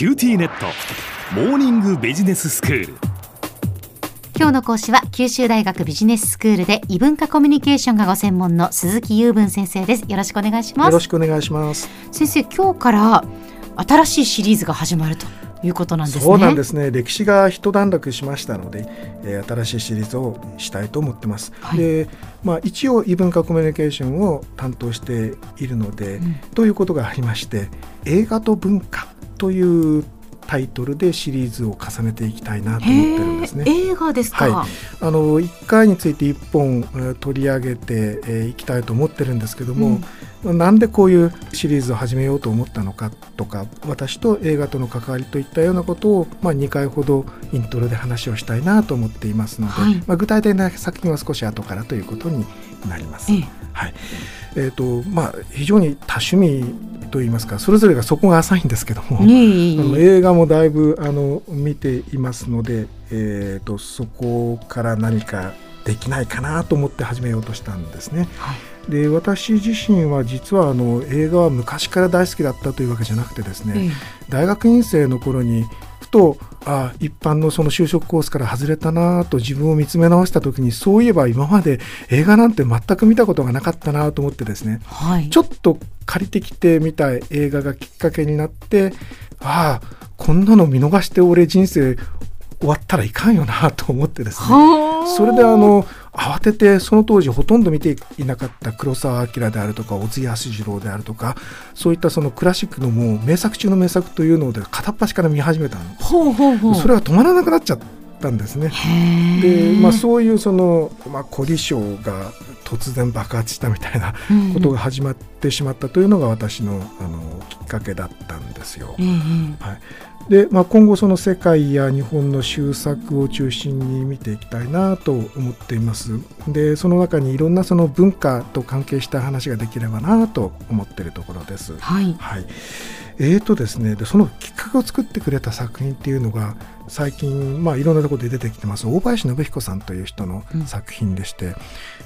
QTnet。モーニングビジネススクール。今日の講師は九州大学ビジネススクールで異文化コミュニケーションがご専門の鈴木右文先生です。よろしくお願いします。よろしくお願いします。先生今日から新しいシリーズが始まるということなんですね。そうなんですね。歴史が一段落しましたので、えー、新しいシリーズをしたいと思ってます、はい、でまあ一応異文化コミュニケーションを担当しているので、うん、ということがありまして映画と文化というタイトルでシリーズを重ねていきたいなと思ってるんですね。映画ですか、はい、あの1回について1本取り上げてい、えー、きたいと思ってるんですけども、うん、なんでこういうシリーズを始めようと思ったのかとか私と映画との関わりといったようなことを、まあ、2回ほどイントロで話をしたいなと思っていますので、はい、まあ、具体的な作品は少し後からということになります。はい。えーとまあ、非常に多趣味といいますかそれぞれがそこが浅いんですけども、あの映画もだいぶあの見ていますので、えーと、そこから何かできないかなと思って始めようとしたんですね。はい、で私自身は実はあの映画は昔から大好きだったというわけじゃなくてですね、大学院生の頃にとあ一般のその就職コースから外れたなと自分を見つめ直した時にそういえば今まで映画なんて全く見たことがなかったなと思ってですね、はい、ちょっと借りてきてみたい映画がきっかけになってああこんなの見逃して俺人生終わったらいかんよなと思ってですね。それであの慌ててその当時ほとんど見ていなかった黒澤明であるとか小津安二郎であるとかそういったそのクラシックのもう名作中の名作というので片っ端から見始めたんですそれが止まらなくなっちゃったんですね。で、まあ、そういうその、まあ、凝り性が突然爆発したみたいなことが始まってしまったというのが私のあのかけだったんですよ。はい。でまあ、今後その世界や日本の修作を中心に見ていきたいなと思っています。でその中にいろんなその文化と関係した話ができればなと思っているところです。はい、はい。えーとですね、でそのきっかけを作ってくれた作品っていうのが最近、まあ、いろんなところで出てきてます。大林信彦さんという人の作品でして、うん、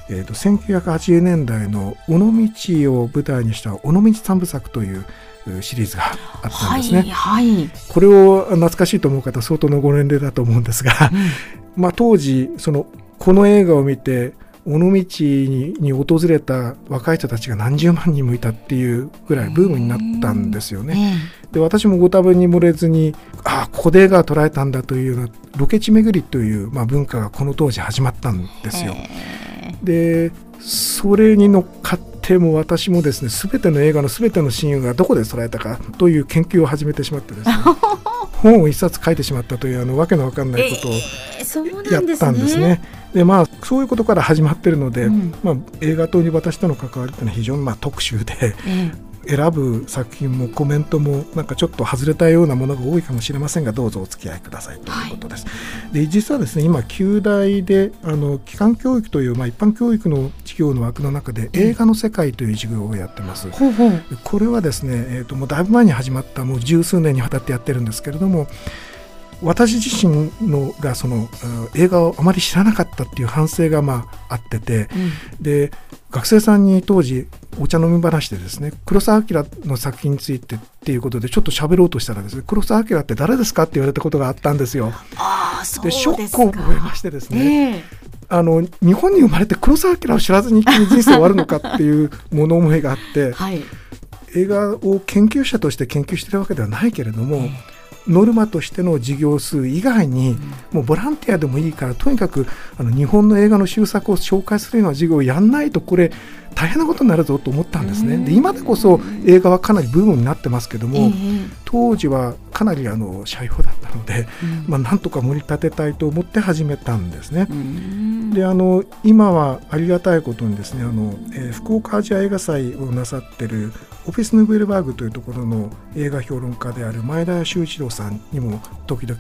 えーと、1980年代の尾道を舞台にした尾道三部作というシリーズがあったんですね。はい、はい、これを懐かしいと思う方相当のご年齢だと思うんですが、うん、まあ当時そのこの映画を見て尾道にに訪れた若い人たちが何十万人もいたっていうぐらいブームになったんですよね。で私もご多分に漏れずにああここで映画を捉えたんだというようなロケ地巡りという、まあ、文化がこの当時始まったんですよ。でそれに乗っかっても私もですね全ての映画の全てのシーンがどこで捉えたかという研究を始めてしまってですね 本を一冊書いてしまったというあのわけのわかんないことをやったんですね。でまあそういうことから始まってるので、うん、まあ、映画と私との関わりというのは非常にまあ特殊で、選ぶ作品もコメントもなんかちょっと外れたようなものが多いかもしれませんがどうぞお付き合いくださいということです。はい、で実はですね今旧大であの機関教育という、まあ、一般教育の授業の枠の中で映画の世界という授業をやってます。ほうほう。これはですね、えーと、もうだいぶ前に始まったもう十数年にわたってやってるんですけれども私自身のがその映画をあまり知らなかったっていう反省がまああってて、うん、で学生さんに当時お茶飲み話でですね黒澤明の作品についてっていうことでちょっと喋ろうとしたらですね黒澤明って誰ですかって言われたことがあったんですよ。でショックを覚えましてですね、えーあの日本に生まれて黒澤明を知らずに人生終わるのかっていう物思いがあって、はい、映画を研究者として研究してるわけではないけれども、ノルマとしての事業数以外に、もうボランティアでもいいからとにかくあの日本の映画の終作を紹介するような事業をやんないとこれ大変なことになるぞと思ったんですね。で今でこそ映画はかなりブームになってますけども、当時はかなりあの社用だったので、まあ、なんとか盛り立てたいと思って始めたんですね。であの今はありがたいことにですねあの、えー、福岡アジア映画祭をなさってるオフィス・ヌーベルバーグというところの映画評論家である前田修一郎さんにも時々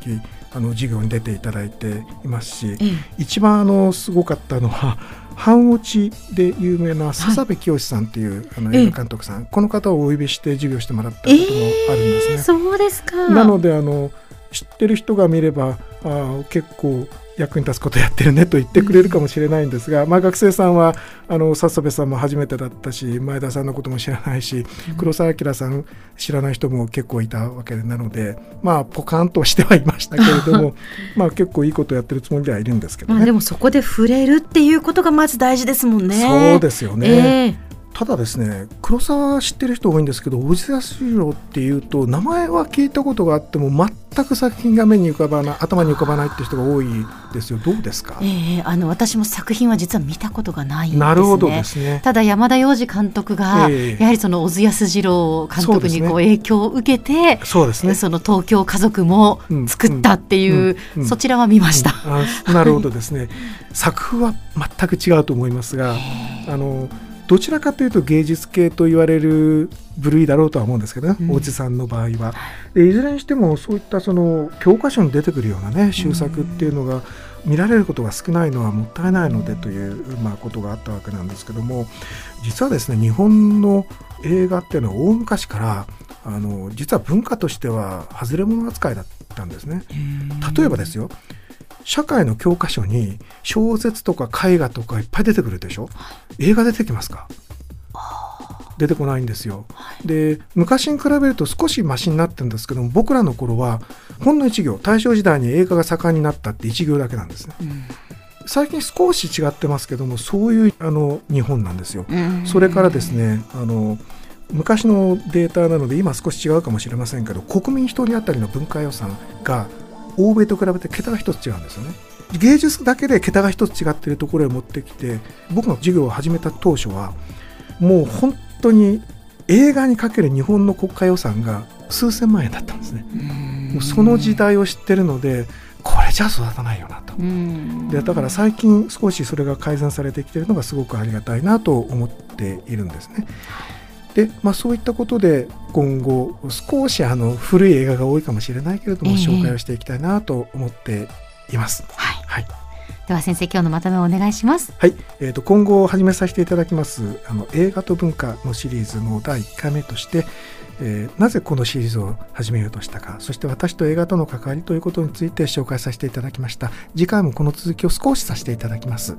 あの授業に出ていただいていますし、一番あのすごかったのは半落ちで有名な笹部清さんという、はい、あの映画監督さん、この方をお呼びして授業してもらったこともあるんですね。えー、そうですか。なのであの知ってる人が見ればあ結構役に立つことやってるねと言ってくれるかもしれないんですが、まあ、学生さんはあの笹部さんも初めてだったし前田さんのことも知らないし黒澤明さん知らない人も結構いたわけなのでまあポカンとしてはいましたけれども まあ結構いいことやってるつもりではいるんですけどね。でもそこで触れるっていうことがまず大事ですもんね。そうですよね、えーただですね黒沢知ってる人多いんですけど小津安二郎っていうと名前は聞いたことがあっても全く作品が目に浮かばない頭に浮かばないって人が多いですよ。どうですか、えー、あの私も作品は実は見たことがないんです、ね、なるほどですね。ただ山田洋次監督が、えー、やはりその小津安二郎監督にこう影響を受けてそうですね。その東京家族も作ったっていう、うんうん、そちらは見ました、うん、なるほどですね。作風は全く違うと思いますが あのどちらかというと芸術系と言われる部類だろうとは思うんですけどね、うん、おじさんの場合は。でいずれにしてもそういったその教科書に出てくるようなね修作っていうのが見られることが少ないのはもったいないのでという、まあ、ことがあったわけなんですけども実はですね日本の映画っていうのは大昔からあの実は文化としては外れ物扱いだったんですね。例えばですよ社会の教科書に小説とか絵画とかいっぱい出てくるでしょ？映画出てきますか？出てこないんですよ。で昔に比べると少しマシになってるんですけども僕らの頃はほんの1行大正時代に映画が盛んになったって1行だけなんですね。うん。最近少し違ってますけどもそういうあの日本なんですよ。それからですねあの昔のデータなので今少し違うかもしれませんけど国民1人当たりの文化予算が欧米と比べて桁が一つ違うんですよね。芸術だけで桁が一つ違っているところへ持ってきて僕の授業を始めた当初はもう本当に映画にかける日本の国家予算が数千万円だったんですね。もうその時代を知ってるのでこれじゃ育たないよなとでだから最近少しそれが改善されてきているのがすごくありがたいなと思っているんですね。で、まあ、そういったことで今後少しあの古い映画が多いかもしれないけれども、えー、紹介をしていきたいなと思っています。はい、はいでは先生今日のまとめをお願いします。はい、えっ、ー、と今後始めさせていただきますあの映画と文化のシリーズの第1回目として、えー、なぜこのシリーズを始めようとしたか、そして私と映画との関わりということについて紹介させていただきました。次回もこの続きを少しさせていただきます。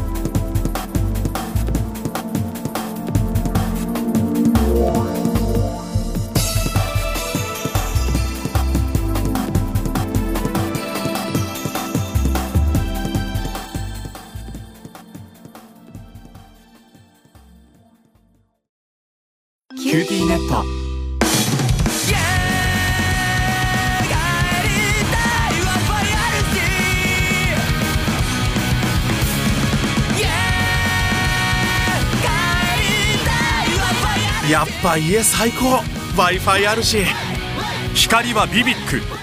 やっぱ家最高。W i f i あるし。光はビビック。